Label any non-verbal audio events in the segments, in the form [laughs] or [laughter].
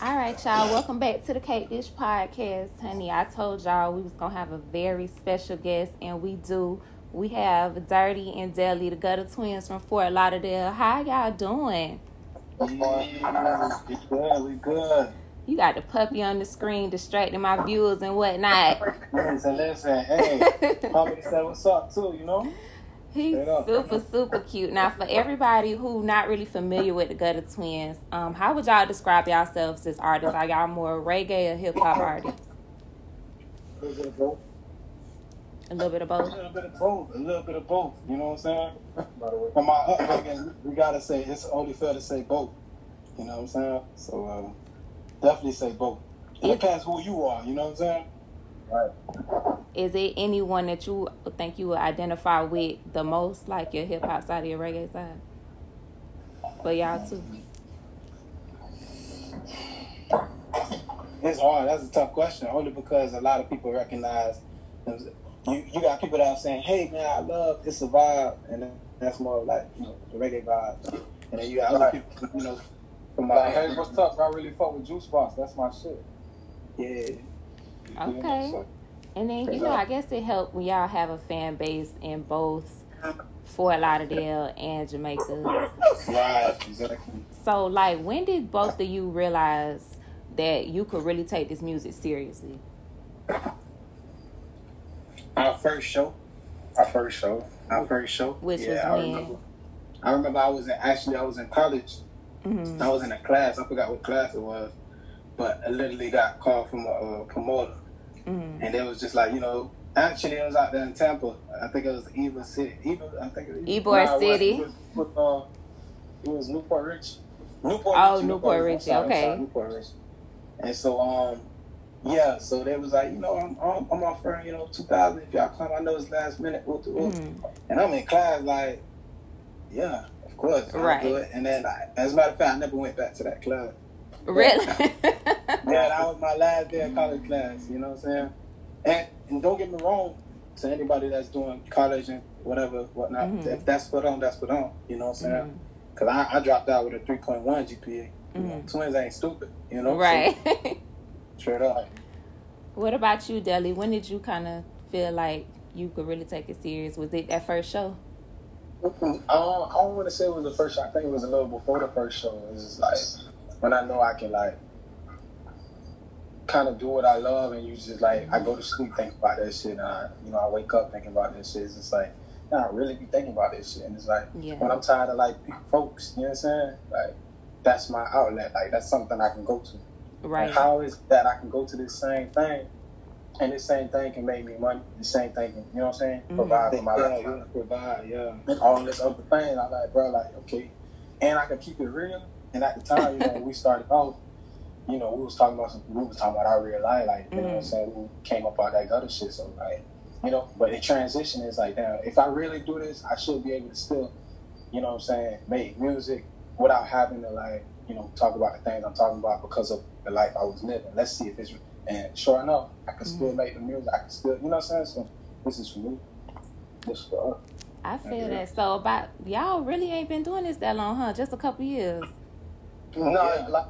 All right, y'all. Welcome back to the Cake Dish Podcast, honey. I told y'all we was gonna have a very special guest, and we do. We have Dirty and Deli, the Gutta Twins from Fort Lauderdale. How y'all doing? Yeah, we good. We good. You got the puppy on the screen distracting my viewers and whatnot. Listen, listen. Hey, [laughs] puppy said what's up too. You know. He's super, super cute. Now, for everybody who not really familiar with the Gutta Twins, um, how would y'all describe yourselves as artists? Are y'all more reggae or hip hop artists? A little bit of both. A little bit of both. A both. little bit of both. A little bit of both. You know what I'm saying? [laughs] By the way, from my upbringing, we gotta say it's only fair to say both. You know what I'm saying? So um, definitely say both. It depends who you are. You know what I'm saying? Right. Is it anyone that you think you would identify with the most, like your hip hop side or your reggae side? For y'all too. It's hard. That's a tough question. Only because a lot of people recognize you. You got people that are saying, "Hey, man, I love it's a vibe," and that's more like you know the reggae vibe. And then you got other people, you know, from my Like, hey, what's up? I really fuck with Juice Box. That's my shit. yeah. Okay. So, And then, you know, I guess it helped when y'all have a fan base in both Fort Lauderdale and Jamaica. right. Exactly. So, like, when did both of you realize that you could really take this music seriously? Our first show. Our first show. Our first show. Which yeah, was I when? remember. I remember I was in, actually I was in college. hmm I was in a class. I forgot what class it was, but I literally got called from a uh, promoter. Hmm And it was just like, you know, actually it was out there in Tampa. I think it was Ybor City. Eva, I think it was Ybor Nah, it was- City. It was, uh, it was Newport Rich. Newport Oh, Richie, Newport. Richie, sorry, okay. sorry, New Port Richey. And so, um, yeah, so they was like, you know, I'm, I'm, I'm offering, you know, 2000 if y'all come. I know it's last minute. Whoop, whoop, whoop. hmm And I'm in class like, yeah, of course. Right. do it. And then, I, as a matter of fact, I never went back to that class. Really? Yeah, that was my last day of college class. You know what I'm saying? And and don't get me wrong, to anybody that's doing college and whatever, whatnot, Mhm. if that's for them, that's for them. You know what I'm saying? Because I, I dropped out with a 3.1 GPA. You know, Mhm. twins ain't stupid. You know? right. So, straight up. what about you, Deli? When did you kind of feel like you could really take it serious? Was it that first show? I don't, I don't want to say it was the first show. I think it was a little before the first show. It was just like when I know I can like kind of do what I love, and you just like I go to sleep thinking about that shit, and I, you know I wake up thinking about that shit. It's just like nah, I really be thinking about this shit, and it's like Yeah. when I'm tired of like folks, you know what I'm saying? Like that's my outlet. Like that's something I can go to. Right. And how is that I can go to this same thing, and this same thing can make me money. The same thing, can, you know what I'm saying? Mhm. Provide for my yeah, life yeah, provide, yeah. and all this other thing. I'm like, bro, like, okay. And I can keep it real. And at the time, you know, we started out, you know, we was talking about some, we was talking about our real life, like, you know what I'm Mhm. saying? We came up out that gutter shit. So, like, you know, but the transition is like, damn, if I really do this, I should be able to still, you know what I'm saying, make music without having to, like, you know, talk about the things I'm talking about because of the life I was living. Let's see if it's, and sure enough, I can still Mhm. make the music. I can still, you know what I'm saying? So, this is for me. This is for us. I feel Okay. that. So about y'all really ain't been doing this that long, huh? Just a couple years. No, Yeah. like,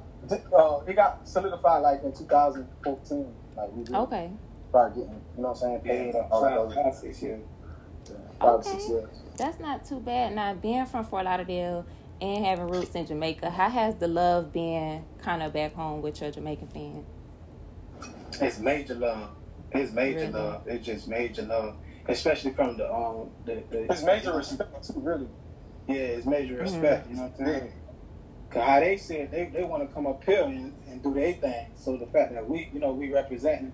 uh, it got solidified like in 2014. Like we really Okay. started getting, you know what I'm saying, paid and all those five, six years. five, Okay. six years. That's not too bad. Now being from Fort Lauderdale and having roots in Jamaica, how has the love been kind of back home with your Jamaican fans? It's major love. It's major Really? love. It's just major love, especially from the um the, the It's major respect too, really. Yeah, it's major Mhm. respect. You know what I'm saying? Cause how they said they, they want to come up here and, and do their thing. So the fact that we you know we representing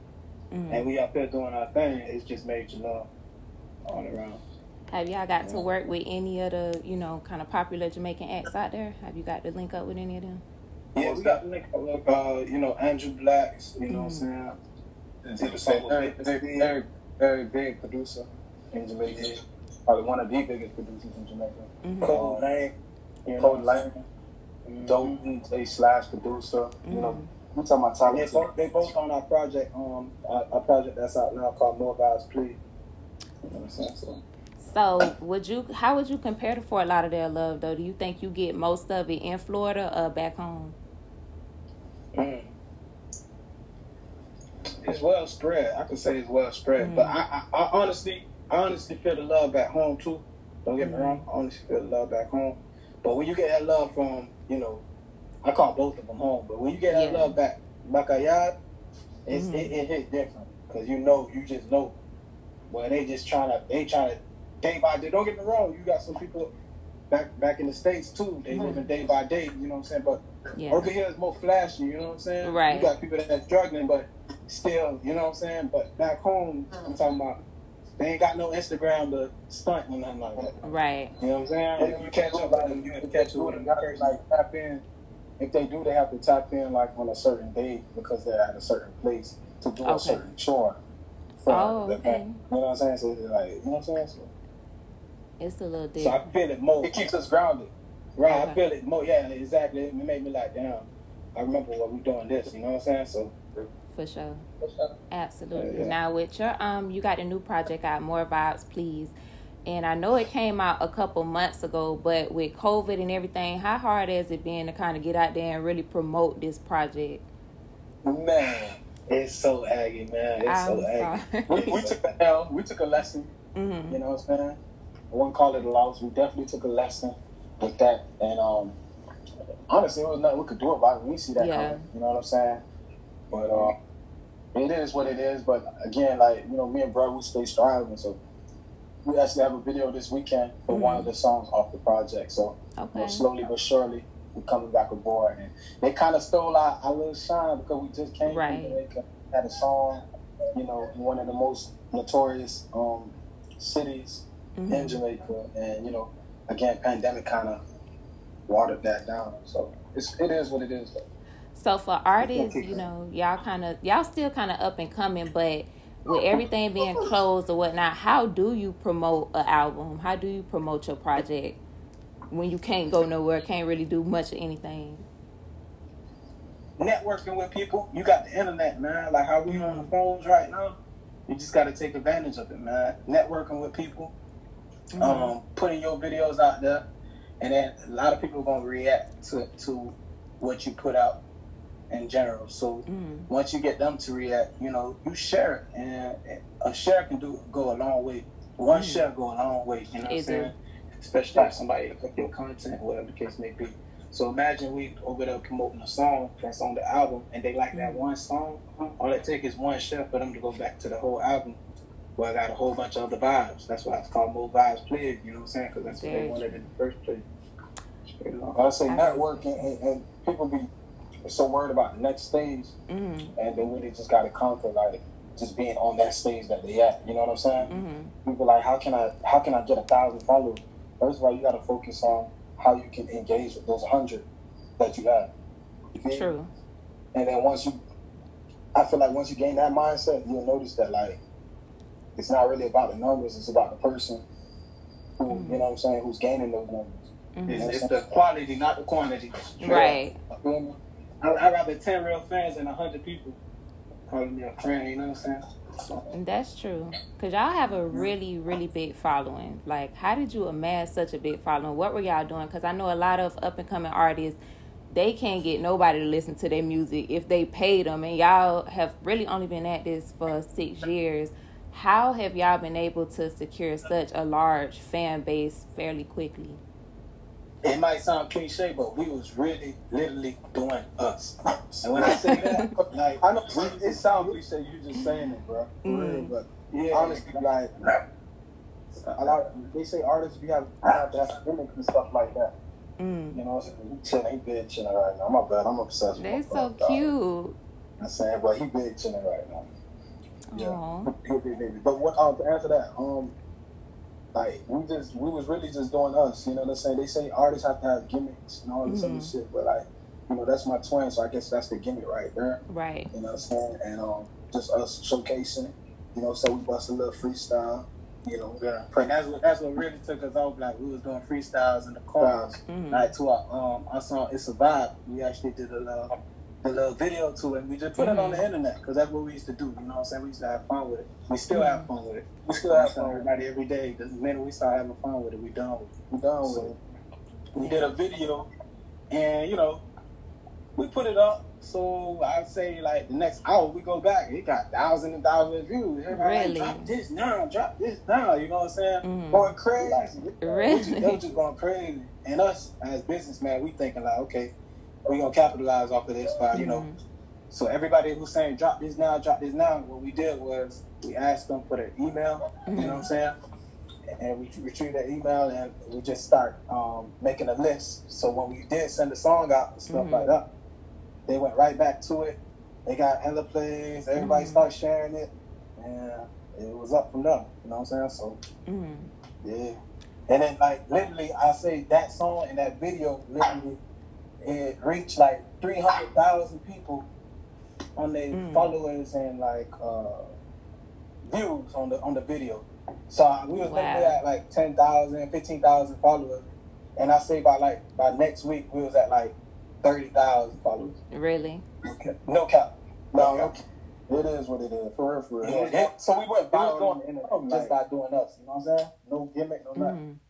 Mhm. and we up here doing our thing, it's just major love all around. Have y'all got to work with any of the, you know, kind of popular Jamaican acts out there? Have you got to link up with any of them? Yeah, we got to link up with uh you know Andrew Blacks. You know what I'm Mhm. saying? And Take people the say song very, very, Big very, very big producer in Jamaica. Probably one of the biggest producers in Jamaica. Mhm. Cold Lane. You know Code Lane, saying? dope. DJ slash producer. You know, Mhm. I'm talking about They both, they both on our project, um, our, our project that's out now called More Vibes Please. You know what I'm saying? So, So, would you? How would you compare to Fort Lauderdale love though? Do you think you get most of it in Florida or back home? Mm. It's well spread. I can say it's well spread, Mm. but I, I, I honestly, I honestly feel the love back home too. Don't get me Mhm. wrong. I honestly feel the love back home. But when you get that love from, you know, I call both of them home. But when you get that Yeah. love back, yard, it's Mhm. it, it hit different because you know, you just know. Well, they just trying to, they trying to day by day. Don't get me wrong. You got some people back back in the states too. They Mhm. living day by day. You know what I'm saying? But Yeah. over here is more flashy, you know what I'm saying? Right. You got people that's struggling, but still, you know what I'm saying? But back home, I'm talking about, they ain't got no Instagram to stunt or nothing like that. Right. You know what I'm saying? If you catch up with them, you have to catch up with them. They like tap in. If they do, they have to tap in like on a certain day because they're at a certain place to do Okay. a certain chore. for Oh, the okay. You know what I'm saying? So it's like, you know what I'm saying? So It's a little different. So I feel it more. it keeps us grounded. Right, Okay. I feel it more. Yeah, exactly. It made me like, damn, I remember what we doing this, you know what I'm saying? So, For sure. Absolutely. Yeah. Now with your um you got a new project out, More Vibes Please. And I know it came out a couple months ago, but with COVID and everything, how hard has it been to kind of get out there and really promote this project? man, it's so aggy, man. It's so aggy. We, we took a L. We took a lesson. hmm You know what I'm saying? I wouldn't call it a loss. We definitely took a lesson with that. And um, honestly, it was nothing we could do about it. We see that Yeah. coming. You know what I'm saying? But uh, it is what it is. But again, like you know, me and bro, we stay striving. So we actually have a video this weekend for one of the songs off the project. So you know, Okay. slowly but surely, we're coming back aboard. And they kind of stole our, our little shine because we just came Right. from Jamaica, had a song, you know, in one of the most notorious um, cities in Mhm. Jamaica, and you know, again, pandemic kind of watered that down. So it's, it is what it is. Though. So for artists, you know, y'all kind of y'all still kind of up and coming, but with everything being closed or whatnot, how do you promote an album? How do you promote your project when you can't go nowhere, can't really do much of anything? networking with people. You got the internet, man. Like how we on the phones right now. You just got to take advantage of it, man. Networking with people, Mhm. um, putting your videos out there, and then a lot of people are gonna react to to what you put out in general. So Mhm. once you get them to react, you know, you share it, and a share can do go a long way. One Mm. share go a long way. You know what I'm saying? Especially if somebody up your content, whatever the case may be. So imagine we over there promoting a song that's on the album, and they like that Mm. one song. All it takes is one share for them to go back to the whole album. Well, I got a whole bunch of other vibes. That's why it's called More Vibes Please. You know what I'm saying? Because that's what they wanted in the first place. Straight up. I say networking, and, and people be so worried about the next stage, Mhm. and they really just got to conquer like just being on that stage that they at. You know what I'm saying? Mhm. people like how can I how can I get a thousand followers? First of all, you got to focus on how you can engage with those hundred that you have. You? True. And then once you, I feel like once you gain that mindset, you'll notice that like it's not really about the numbers; it's about the person who Mhm. you know what I'm saying who's gaining those numbers. Mhm. It's, it's the quality, not the quantity. Right. You feel me? I, I'd rather 10 real fans than 100 people calling me a friend, you know what I'm saying? And That's true. Cause y'all have a really, really big following. Like, how did you amass such a big following? What were y'all doing? Cause I know a lot of up and coming artists, they can't get nobody to listen to their music if they paid them. And y'all have really only been at this for six years. How have y'all been able to secure such a large fan base fairly quickly? It might sound cliche, but we was really, literally doing us. And when I say [laughs] that, like, I know it sounds cliche, you just saying it, bro. For Mm. real, but yeah, honestly, like a lot, they say artists we have have to have gimmicks and stuff like that. Mm. You know, so he chilling, he big chilling right now. My bad, I'm obsessed. with They my so brother, dog. cute. I'm saying, but he big chilling right now. Yeah. Aw. He big baby. But what? Um, to answer that, um, like we just we was really just doing us. You know what I'm saying? They say artists have to have gimmicks and all this Mhm. other shit, but like, you know, that's my twin, so I guess that's the gimmick right there. Right. You know what I'm saying? And um, just us showcasing. You know, so we bust a little freestyle. You know, yeah. And that's what that's what really took us off. Like we was doing freestyles in the car. hmm Like to our um our song "It's a Vibe." We actually did a little a little video to it. and We just put it on the internet because that's what we used to do. You know what I'm saying? We used to have fun with it. We still have fun with it. we still have fun. With everybody every day. The minute we start having fun with it, we done with it. We done with it. we did a video and you know we put it up so I'd say like the next hour we go back, it got thousands and thousands of views. Everybody Really? like, drop this now, drop this now. You know what I'm saying? Mhm. Going crazy. Really? They was just going crazy. And us as businessmen, we thinking like, okay, we gonna capitalize off of this by you know. Mhm. So everybody who's saying drop this now, drop this now, what we did was we asked them for their email. You know what I'm saying? And we retrieved their email and we just start um, making a list. So when we did send the song out and stuff Mhm. like that, they went right back to it. They got hella plays. Everybody Mhm. started sharing it, and it was up from there. You know what I'm saying? So yeah. And then like literally, I say that song and that video literally it reached like three hundred thousand people on their Mm. followers and like uh, views on the on the video. So uh, we was Wow. literally at like 10,000, 15,000 followers, and I say by like by next week we was at like thirty thousand followers. Really? No cap. No, No cap. it is what it is. For real, for real. Yeah, yeah. So we went It was viral going- on the internet just by doing us. You know what I'm saying? No gimmick, no nothing.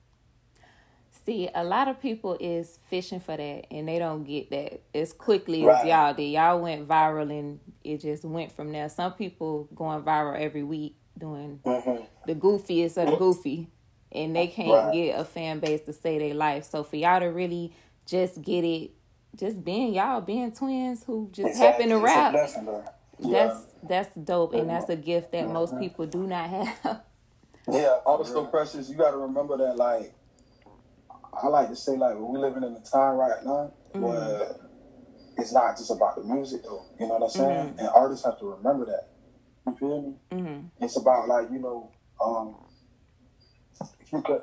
See, a lot of people is fishing for that, and they don't get that as quickly as y'all did. Y'all went viral, and it just went from there. Some people going viral every week doing Mm-hmm. the goofiest of the goofy, and they can't Right. get a fan base to say their life. So for y'all to really just get it, just being y'all, being twins who just happen to rap, that's that's dope, and that's a gift that most people do not have. Yeah, all the so precious. You got to remember that, like, I like to say, like, we're living in a time right now where it's not just about the music, though. You know what I'm saying? And artists have to remember that. You feel me? hmm It's about like you know, um, if you could,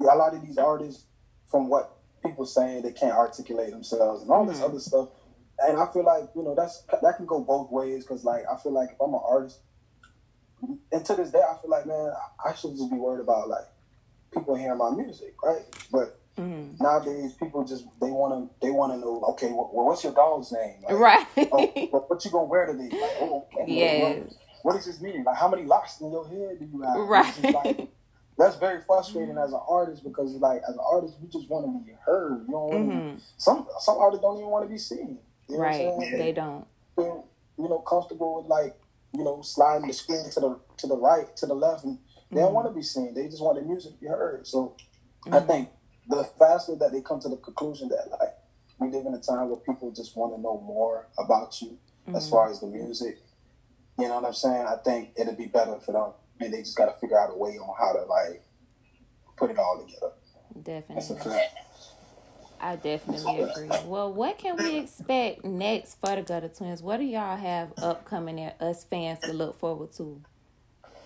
yeah, a lot of these artists, from what people saying, they can't articulate themselves and all this Mhm. other stuff. And I feel like you know that's that can go both ways because like I feel like if I'm an artist, and to this day I feel like man I should just be worried about like people hearing my music, right? But hmm nowadays people just they want to they want to know okay well, what's your dog's name Like, Right. oh, what, what you gonna wear today like oh okay, yes. what, what does this mean? Like, how many locks in your head do you have? Right. Like- that's very frustrating as an artist because, like, as an artist, you just want to be heard. You don't want to. hmm Some some artists don't even want to be seen. You know Right. what I'm saying? They don't. Feel, you know, comfortable with like, you know, sliding the screen to the to the right, to the left, and they don't Mhm. want to be seen. They just want the music to be heard. So I Mhm. think the faster that they come to the conclusion that like we live in a time where people just want to know more about you as Mhm. far as the music. You know what I'm saying? I think it'd be better for them. And they just got to figure out a way on how to like put it all together. Definitely. I definitely agree. Well, what can we expect next for the Gutta Twins? What do y'all have upcoming that us fans can look forward to?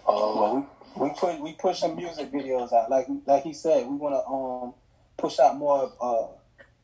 Uh, we, we put we push some music videos out. Like like he said, we want to um push out more. of, Uh,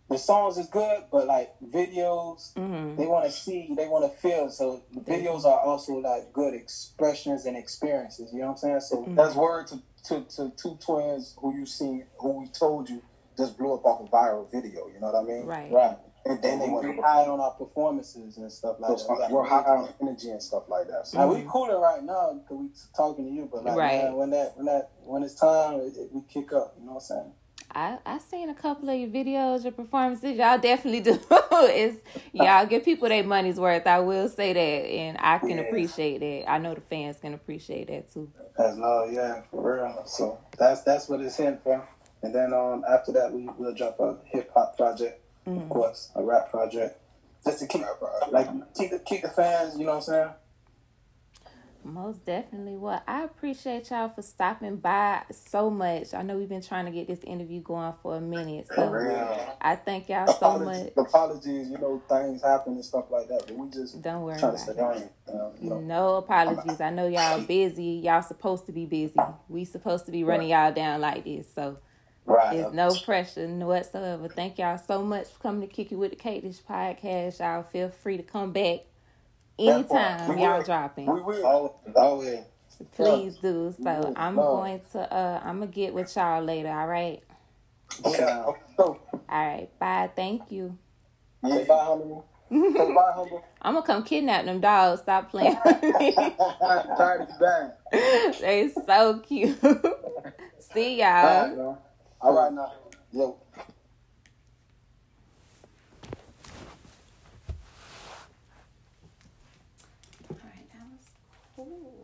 the songs is good, but like videos, hmm they want to see, they want to feel. So the videos are also like good expressions and experiences. You know what I'm saying? So Mhm. That's word to, to, to two twins who you seen, who we told you just blew up off a viral video. You know what I mean? Right. right, And then they and went high on our performances and stuff like those, that. We got- we're high on energy and stuff like that. So Like, we cooler right now because we talking to you, but like Right. man, when that when that when it's time, it, it- we kick up. You know what I'm saying? I I seen a couple of your videos, your performances. Y'all definitely do. [laughs] it's y'all give people their money's worth. I will say that, and I can Yeah. appreciate that. I know the fans can appreciate that too. That's no, yeah, for real. So that's that's what it's in for. And then um after that we will drop a hip hop project, of Mhm. course, a rap project, just to keep like keep the keep the fans. You know what I'm saying? Most definitely. Well, I appreciate y'all for stopping by so much. I know we've been trying to get this interview going for a minute, For so real. I thank y'all so much. Apologies, apologies, you know, things happen and stuff like that, but we just Don't worry to about it. Um, you know, No apologies. I know y'all busy. Y'all supposed to be busy. We supposed to be running y'all down like this. So Right. there's no pressure whatsoever. Thank y'all so much for coming to Kick It With the Cake Dish podcast. Y'all feel free to come back. Anytime We y'all dropping. we will. Always, always. Please do. So I'm No. going to uh I'm gonna get with y'all later, all right? Yeah. So, All right. Bye. Thank you. Say bye, humble. bye, humble. I'm gonna come kidnap them dogs. Stop playing [laughs] with me. Tired of you bad. they so cute. [laughs] See All y'all. right, bro. All right now. Yo. cool.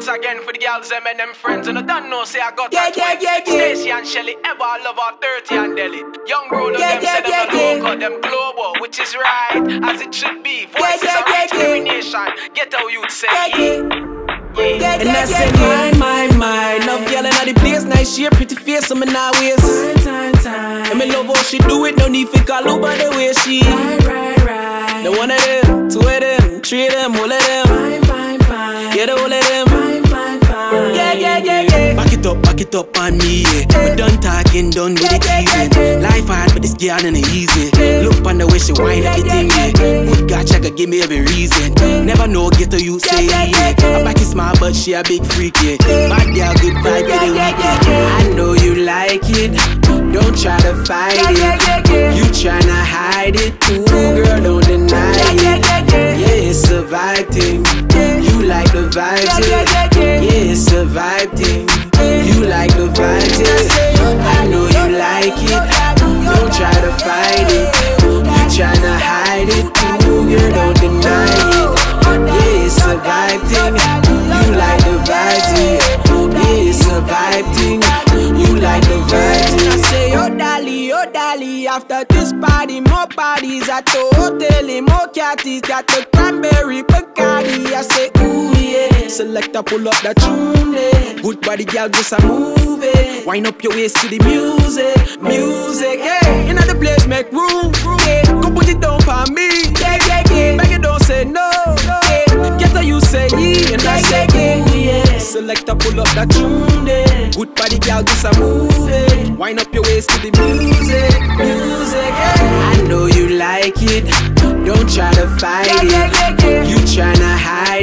Once again for the girls them and them friends. And I don't know say I got yeah, yeah, yeah, yeah. Stacy and Shelly ever love our 30 and Delhi. Young bro yeah, them yeah, say yeah, them yeah, local, them global, which is right as it should be. Voices yeah, yeah, of yeah, discrimination. Get how you say. Yeah, yeah. and I say my, my, my Love girl in the place, nice shape, pretty face, I'm in our waist. Time, time, time. And me love how she do it, no need for call over the way she Right, right, right. The one of them, two of them, three of them, all of them. Fine, fine, fine. Yeah, the whole of them It up, up on me, yeah. We done talking, done with it easy. Life hard, but this girl ain't easy. Look on the way she whine everything, yeah. Good God, her, give me every reason. Never know, get to you say, yeah. I back is small, but she a big freak, yeah. Bad girl, good vibe for the weekend. I know you like it. Don't try to fight it. You tryna hide it. Ooh, girl, don't deny it. Yeah, it's a vibe thing. You like the vibes, yeah. Yeah, it's a This party, more parties at the hotel, more catties. Got the cranberry Bacardi. I say, ooh, yeah. Select a pull up that tune, yeah. Good body, girl, just a move it. Wind up your waist to the music, music, yeah. In the place, make room, yeah. Go put it down for me, yeah, yeah, yeah. Beg it, don't say no, yeah. Get how you say yeah, and I say yeah, yeah. Select a pull up that tune, yeah. Good body, girl, just a move it. Wind up your waist to the music, try to fight it. You tryna hide